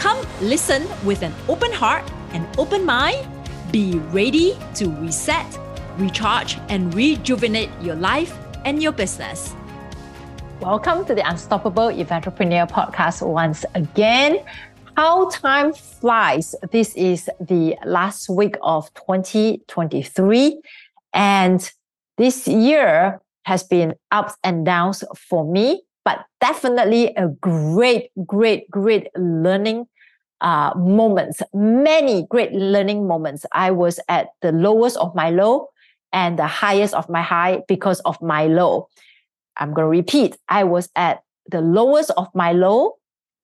Come listen with an open heart and open mind. Be ready to reset, recharge, and rejuvenate your life and your business. Welcome to the Unstoppable Eventrepreneur podcast once again. How time flies. This is the last week of 2023. And this year has been ups and downs for me but definitely a great, great, great learning uh, moments, many great learning moments. I was at the lowest of my low and the highest of my high because of my low. I'm going to repeat. I was at the lowest of my low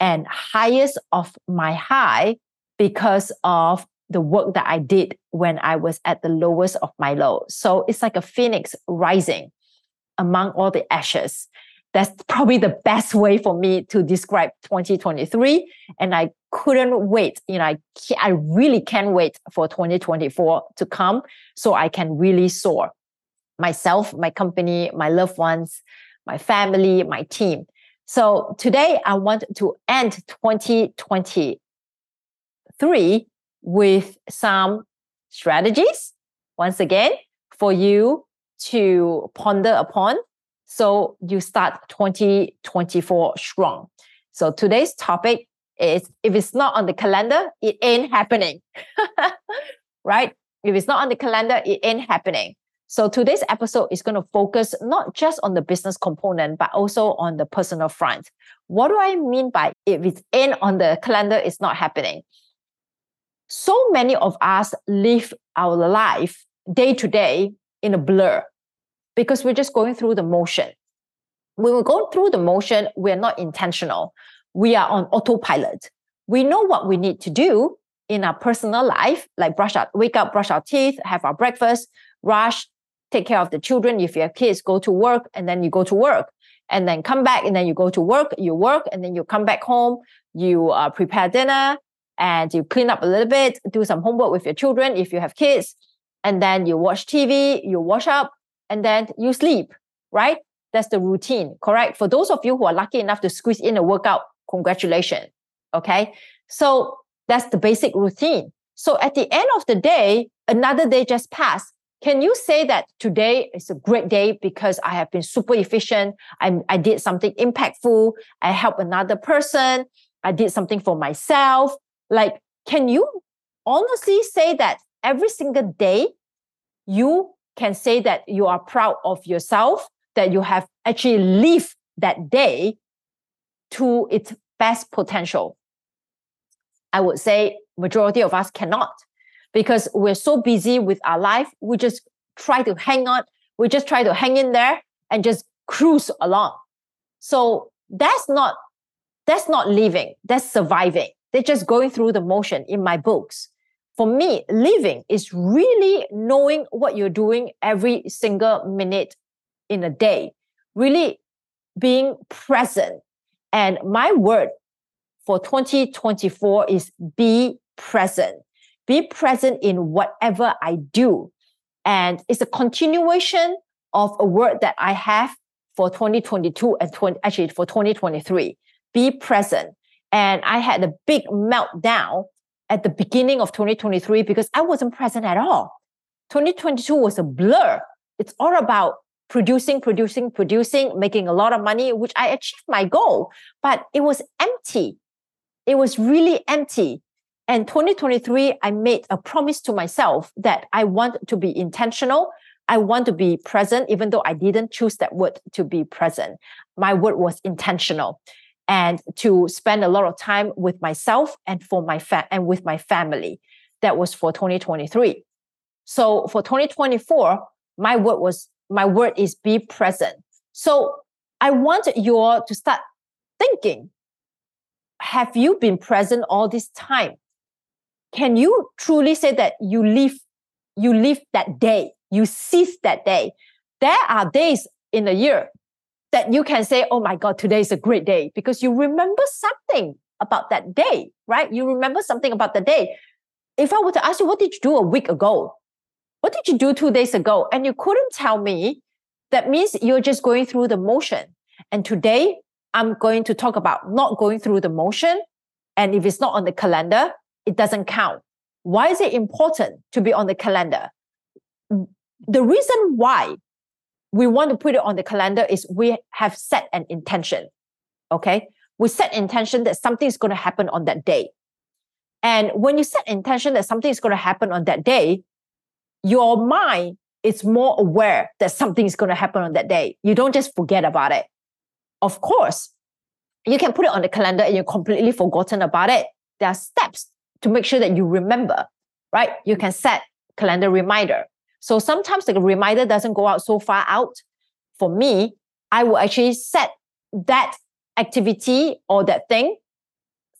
and highest of my high because of the work that I did when I was at the lowest of my low. So it's like a phoenix rising among all the ashes that's probably the best way for me to describe 2023 and i couldn't wait you know i, I really can't wait for 2024 to come so i can really soar. Myself my company my loved ones my family my team. So today i want to end 2023 with some strategies once again for you to ponder upon so you start 2024 strong. So today's topic is if it's not on the calendar, it ain't happening. right? If it's not on the calendar, it ain't happening. So today's episode is going to focus not just on the business component, but also on the personal front. What do I mean by if it's in on the calendar, it's not happening? So many of us live our life day to day in a blur because we're just going through the motion. When we go through the motion, we're not intentional. We are on autopilot. We know what we need to do in our personal life, like brush our, wake up, brush our teeth, have our breakfast, rush, take care of the children. If you have kids, go to work, and then you go to work, and then come back, and then you go to work, you work, and then you come back home, you uh, prepare dinner, and you clean up a little bit, do some homework with your children if you have kids, and then you watch TV, you wash up, and then you sleep, right? That's the routine, correct? For those of you who are lucky enough to squeeze in a workout, congratulations. Okay. So that's the basic routine. So at the end of the day, another day just passed. Can you say that today is a great day because I have been super efficient? I, I did something impactful. I helped another person. I did something for myself. Like, can you honestly say that every single day you can say that you are proud of yourself, that you have actually lived that day to its best potential. I would say majority of us cannot because we're so busy with our life. We just try to hang on. We just try to hang in there and just cruise along. So that's not, that's not living. That's surviving. They're just going through the motion in my books for me, living is really knowing what you're doing every single minute in a day, really being present. And my word for 2024 is be present. Be present in whatever I do. And it's a continuation of a word that I have for 2022 and 20, actually for 2023. Be present. And I had a big meltdown at the beginning of 2023 because I wasn't present at all. 2022 was a blur. It's all about producing, producing, producing, making a lot of money, which I achieved my goal, but it was empty. It was really empty. And 2023, I made a promise to myself that I want to be intentional. I want to be present, even though I didn't choose that word to be present. My word was intentional and to spend a lot of time with myself and for my fa- and with my family. That was for 2023. So for 2024, my word was my word is be present. So I want you all to start thinking: Have you been present all this time? can you truly say that you live you live that day you seize that day there are days in a year that you can say oh my god today is a great day because you remember something about that day right? You remember something about the day. If i were to ask you what did you do a week ago? What did you do two days ago? And you couldn't tell me that means you're just going through the motion. And today i'm going to talk about not going through the motion. And if it's not on the calendar it doesn't count. Why is it important to be on the calendar? The reason why we want to put it on the calendar is we have set an intention. Okay. We set intention that something is going to happen on that day. And when you set intention that something is going to happen on that day, your mind is more aware that something is going to happen on that day. You don't just forget about it. Of course, you can put it on the calendar and you're completely forgotten about it. There are steps to make sure that you remember, right? You can set calendar reminder. So sometimes the reminder doesn't go out so far out. For me, I will actually set that activity or that thing.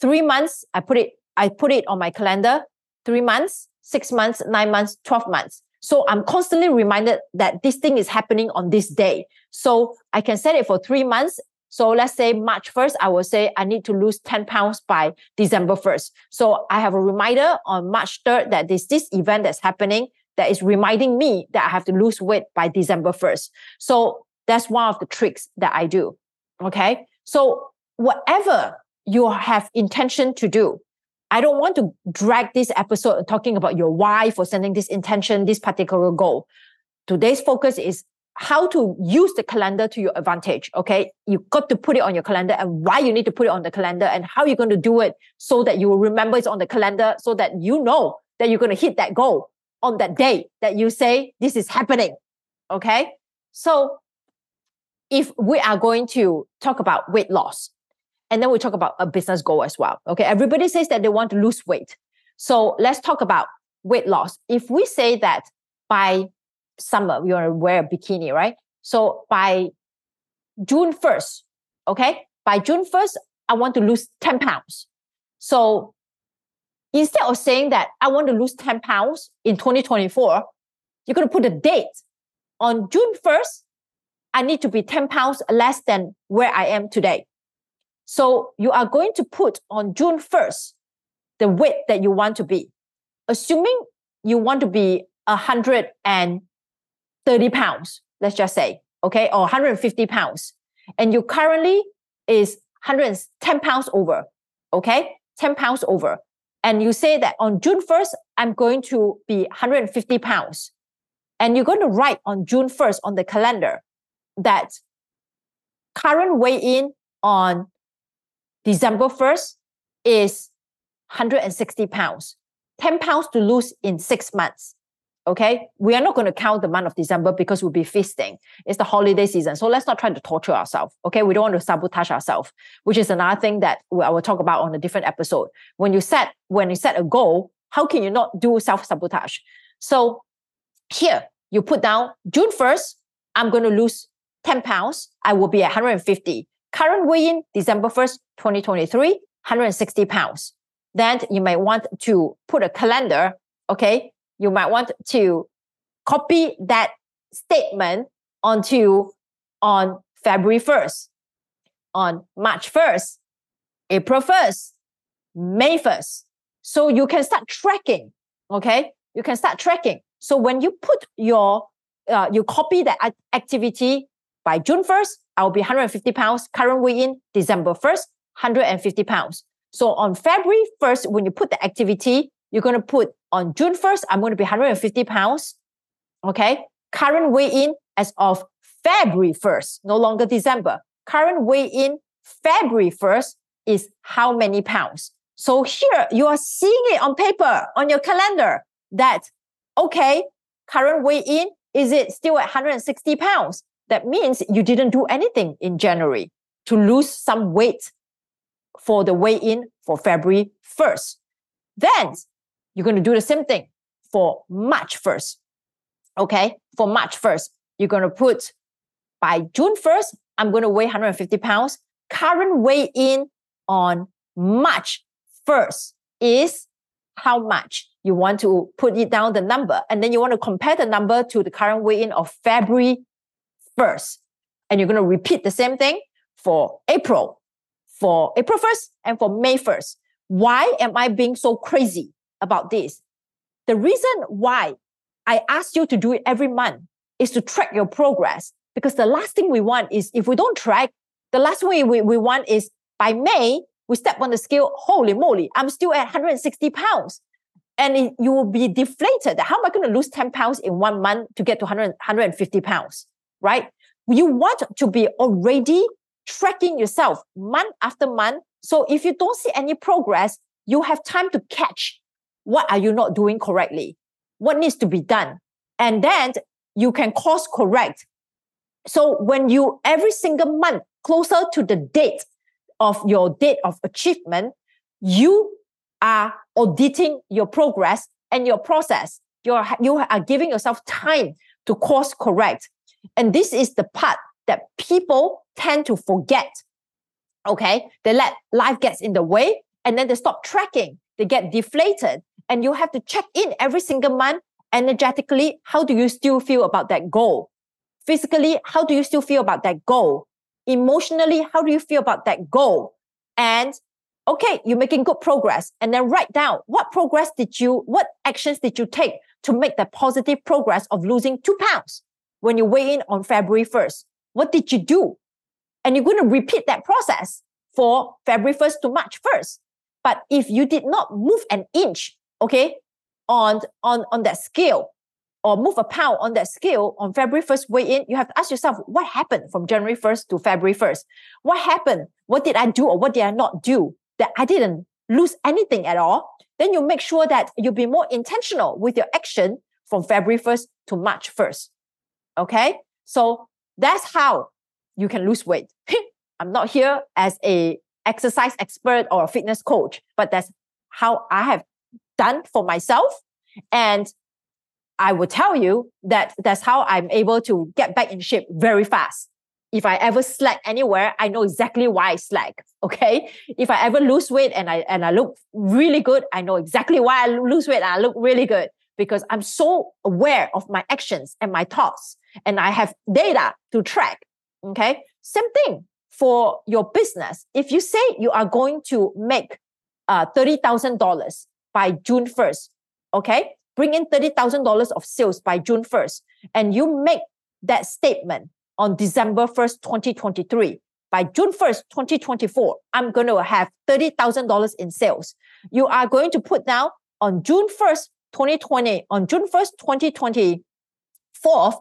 Three months, I put it, I put it on my calendar. Three months, six months, nine months, 12 months. So I'm constantly reminded that this thing is happening on this day. So I can set it for three months so let's say March 1st, I will say I need to lose 10 pounds by December 1st. So I have a reminder on March 3rd that there's this event that's happening that is reminding me that I have to lose weight by December 1st. So that's one of the tricks that I do. Okay. So whatever you have intention to do, I don't want to drag this episode talking about your why for sending this intention, this particular goal. Today's focus is how to use the calendar to your advantage. Okay. You got to put it on your calendar and why you need to put it on the calendar and how you're going to do it so that you will remember it's on the calendar so that you know that you're going to hit that goal on that day that you say this is happening. Okay. So if we are going to talk about weight loss and then we talk about a business goal as well. Okay. Everybody says that they want to lose weight. So let's talk about weight loss. If we say that by summer, you want to wear a bikini, right? So by June 1st, okay, by June 1st, I want to lose 10 pounds. So instead of saying that I want to lose 10 pounds in 2024, you're going to put a date on June 1st. I need to be 10 pounds less than where I am today. So you are going to put on June 1st the weight that you want to be. Assuming you want to be 130 pounds, let's just say, okay, or 150 pounds, and you currently is 110 pounds over, okay, 10 pounds over, and you say that on June 1st, I'm going to be 150 pounds, and you're going to write on June 1st on the calendar that current weigh in on December 1st is 160 pounds, 10 pounds to lose in six months. Okay, we are not going to count the month of December because we'll be feasting. It's the holiday season. So let's not try to torture ourselves. Okay, we don't want to sabotage ourselves, which is another thing that I will talk about on a different episode. When you set when you set a goal, how can you not do self-sabotage? So here you put down June 1st, I'm going to lose 10 pounds. I will be at 150. Current weigh-in December 1st, 2023, 160 pounds. Then you may want to put a calendar, okay, you might want to copy that statement onto on February 1st, on March 1st, April 1st, May 1st. So you can start tracking. Okay. You can start tracking. So when you put your, uh, you copy that activity by June 1st, I'll be 150 pounds. Current weigh in December 1st, 150 pounds. So on February 1st, when you put the activity, you're going to put on June 1st, I'm going to be 150 pounds. Okay. Current weigh in as of February 1st, no longer December. Current weigh in February 1st is how many pounds? So here you are seeing it on paper, on your calendar that, okay, current weigh in, is it still at 160 pounds? That means you didn't do anything in January to lose some weight for the weigh in for February 1st. Then you're going to do the same thing for March 1st. Okay. For March 1st, you're going to put by June 1st, I'm going to weigh 150 pounds. Current weigh in on March 1st is how much you want to put it down the number. And then you want to compare the number to the current weigh in of February 1st. And you're going to repeat the same thing for April, for April 1st, and for May 1st. Why am I being so crazy about this? The reason why I ask you to do it every month is to track your progress. Because the last thing we want is if we don't track, the last thing we, we want is by May, we step on the scale, holy moly, I'm still at 160 pounds. And it, you will be deflated. How am I going to lose 10 pounds in one month to get to 100, 150 pounds? Right? You want to be already tracking yourself month after month. So if you don't see any progress, you have time to catch what are you not doing correctly? What needs to be done? And then you can course correct. So when you every single month closer to the date of your date of achievement, you are auditing your progress and your process. You're, you are giving yourself time to course correct. And this is the part that people tend to forget. Okay. They let life gets in the way and then they stop tracking. They get deflated and you have to check in every single month energetically. How do you still feel about that goal? Physically, how do you still feel about that goal? Emotionally, how do you feel about that goal? And okay, you're making good progress. And then write down what progress did you, what actions did you take to make that positive progress of losing two pounds when you weigh in on February 1st? What did you do? And you're going to repeat that process for February 1st to March 1st. But if you did not move an inch, okay, on, on, on that scale, or move a pound on that scale on February 1st weigh in, you have to ask yourself, what happened from January 1st to February 1st? What happened? What did I do or what did I not do that I didn't lose anything at all? Then you make sure that you'll be more intentional with your action from February 1st to March 1st. Okay. So that's how you can lose weight. I'm not here as a exercise expert or a fitness coach, but that's how I have done for myself. And I will tell you that that's how I'm able to get back in shape very fast. If I ever slack anywhere, I know exactly why I slack. Okay. If I ever lose weight and I and I look really good, I know exactly why I lose weight and I look really good because I'm so aware of my actions and my thoughts and I have data to track. Okay. Same thing for your business. If you say you are going to make uh, $30,000 by June 1st, okay, bring in $30,000 of sales by June 1st, and you make that statement on December 1st, 2023, by June 1st, 2024, I'm going to have $30,000 in sales. You are going to put down on June 1st, 2020, on June 1st, 2024,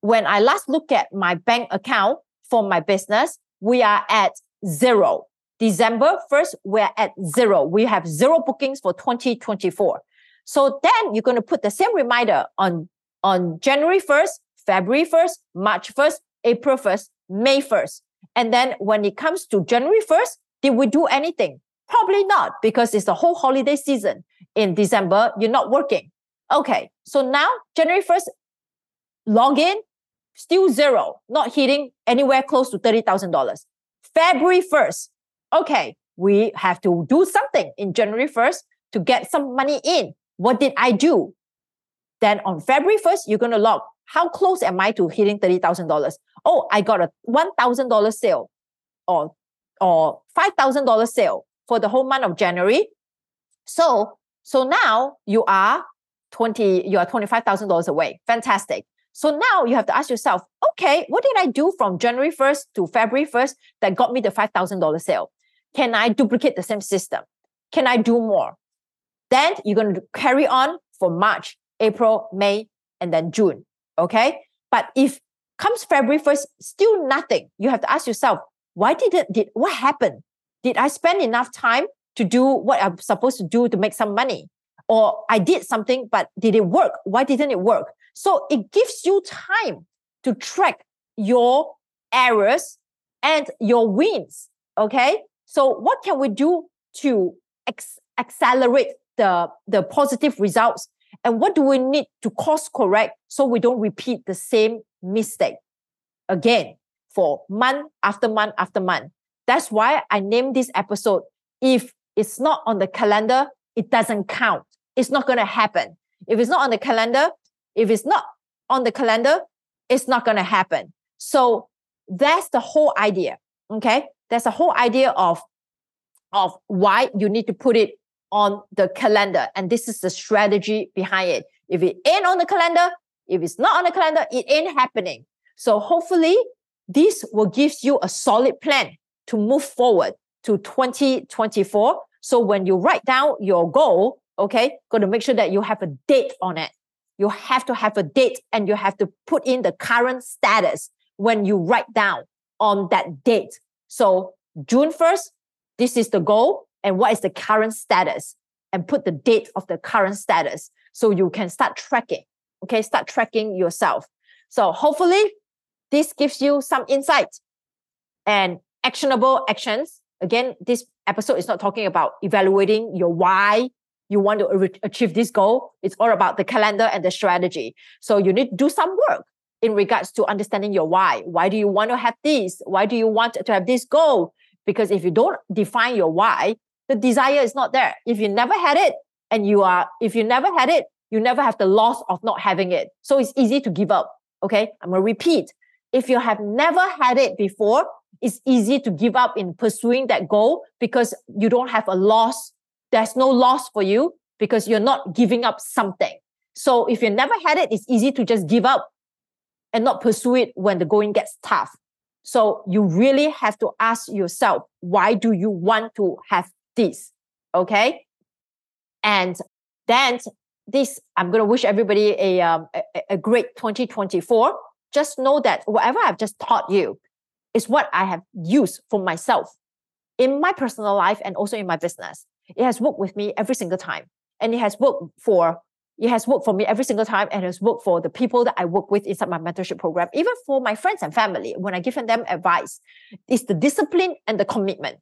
when I last look at my bank account for my business, we are at zero. December 1st, we're at zero. We have zero bookings for 2024. So then you're going to put the same reminder on, on January 1st, February 1st, March 1st, April 1st, May 1st. And then when it comes to January 1st, did we do anything? Probably not because it's the whole holiday season. In December, you're not working. Okay. So now January 1st, log in, still zero, not hitting anywhere close to $30,000. February 1st, okay, we have to do something in January 1st to get some money in. What did I do? Then on February 1st, you're going to log how close am I to hitting $30,000? Oh, I got a $1,000 sale or, or $5,000 sale for the whole month of January. So, so now you are 20, you are $25,000 away. Fantastic. So now you have to ask yourself, okay, what did I do from January 1st to February 1st that got me the $5,000 sale? Can I duplicate the same system? Can I do more? Then you're going to carry on for March, April, May, and then June. Okay. But if comes February 1st, still nothing, you have to ask yourself, why did it, did, what happened? Did I spend enough time to do what I'm supposed to do to make some money? Or I did something, but did it work? Why didn't it work? So it gives you time to track your errors and your wins. Okay. So what can we do to ex- accelerate the, the positive results? And what do we need to course correct so we don't repeat the same mistake again for month after month after month? That's why I named this episode If It's Not on the Calendar, it doesn't count. It's not going to happen. If it's not on the calendar, if it's not on the calendar, it's not going to happen. So that's the whole idea. Okay. That's the whole idea of, of why you need to put it on the calendar. And this is the strategy behind it. If it ain't on the calendar, if it's not on the calendar, it ain't happening. So hopefully this will give you a solid plan to move forward to 2024. So when you write down your goal, okay, got to make sure that you have a date on it. You have to have a date and you have to put in the current status when you write down on that date. So June 1st, this is the goal and what is the current status and put the date of the current status so you can start tracking. Okay, start tracking yourself. So hopefully this gives you some insight and actionable actions. Again, this episode is not talking about evaluating your why you want to achieve this goal. It's all about the calendar and the strategy. So you need to do some work in regards to understanding your why. Why do you want to have this? Why do you want to have this goal? Because if you don't define your why, the desire is not there. If you never had it and you are, if you never had it, you never have the loss of not having it. So it's easy to give up. Okay. I'm going to repeat. If you have never had it before, it's easy to give up in pursuing that goal because you don't have a loss. There's no loss for you because you're not giving up something. So if you never had it, it's easy to just give up and not pursue it when the going gets tough. So you really have to ask yourself, why do you want to have this? Okay. And then this, I'm going to wish everybody a, um, a, a great 2024. Just know that whatever I've just taught you is what I have used for myself in my personal life and also in my business. It has worked with me every single time. And it has worked for it has worked for me every single time and has worked for the people that I work with inside my mentorship program, even for my friends and family when I give them advice. It's the discipline and the commitment.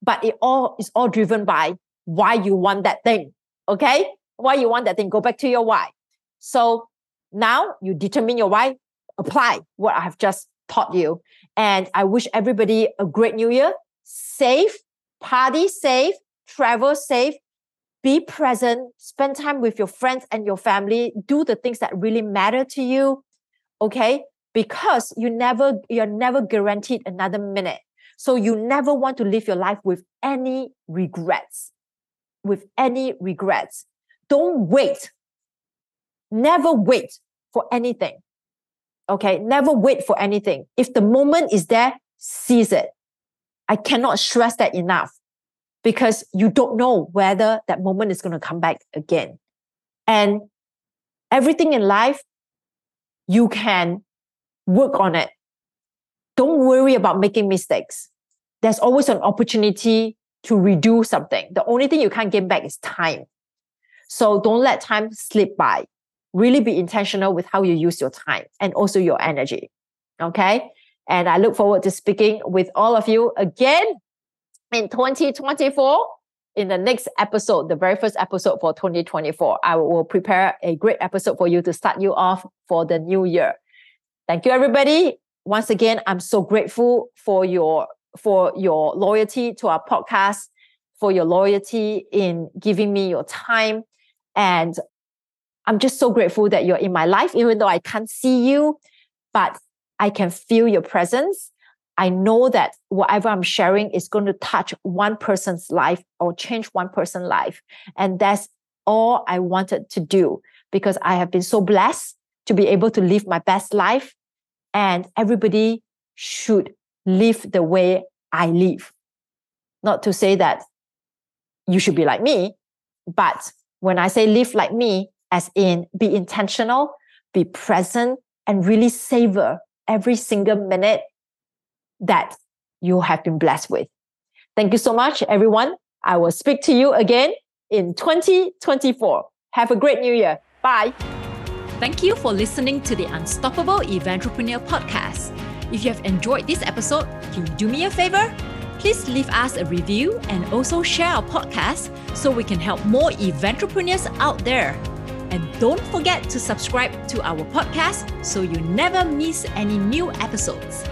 But it all is all driven by why you want that thing. Okay? Why you want that thing. Go back to your why. So now you determine your why, apply what I have just taught you. And I wish everybody a great new year, safe, party safe, travel safe, be present, spend time with your friends and your family, do the things that really matter to you. Okay. Because you never, you're never guaranteed another minute. So you never want to live your life with any regrets, with any regrets. Don't wait. Never wait for anything. Okay. Never wait for anything. If the moment is there, seize it. I cannot stress that enough because you don't know whether that moment is going to come back again. And everything in life, you can work on it. Don't worry about making mistakes. There's always an opportunity to redo something. The only thing you can't get back is time. So don't let time slip by. Really be intentional with how you use your time and also your energy. Okay. And I look forward to speaking with all of you again in 2024 in the next episode, the very first episode for 2024, I will prepare a great episode for you to start you off for the new year. Thank you, everybody. Once again, I'm so grateful for your for your loyalty to our podcast, for your loyalty in giving me your time. And I'm just so grateful that you're in my life, even though I can't see you, but I can feel your presence. I know that whatever I'm sharing is going to touch one person's life or change one person's life. And that's all I wanted to do because I have been so blessed to be able to live my best life. And everybody should live the way I live. Not to say that you should be like me, but when I say live like me, as in be intentional, be present, and really savor every single minute that you have been blessed with. Thank you so much, everyone. I will speak to you again in 2024. Have a great new year. Bye. Thank you for listening to the Unstoppable Eventrepreneur podcast. If you have enjoyed this episode, can you do me a favor? Please leave us a review and also share our podcast so we can help more eventrepreneurs out there. And don't forget to subscribe to our podcast so you never miss any new episodes.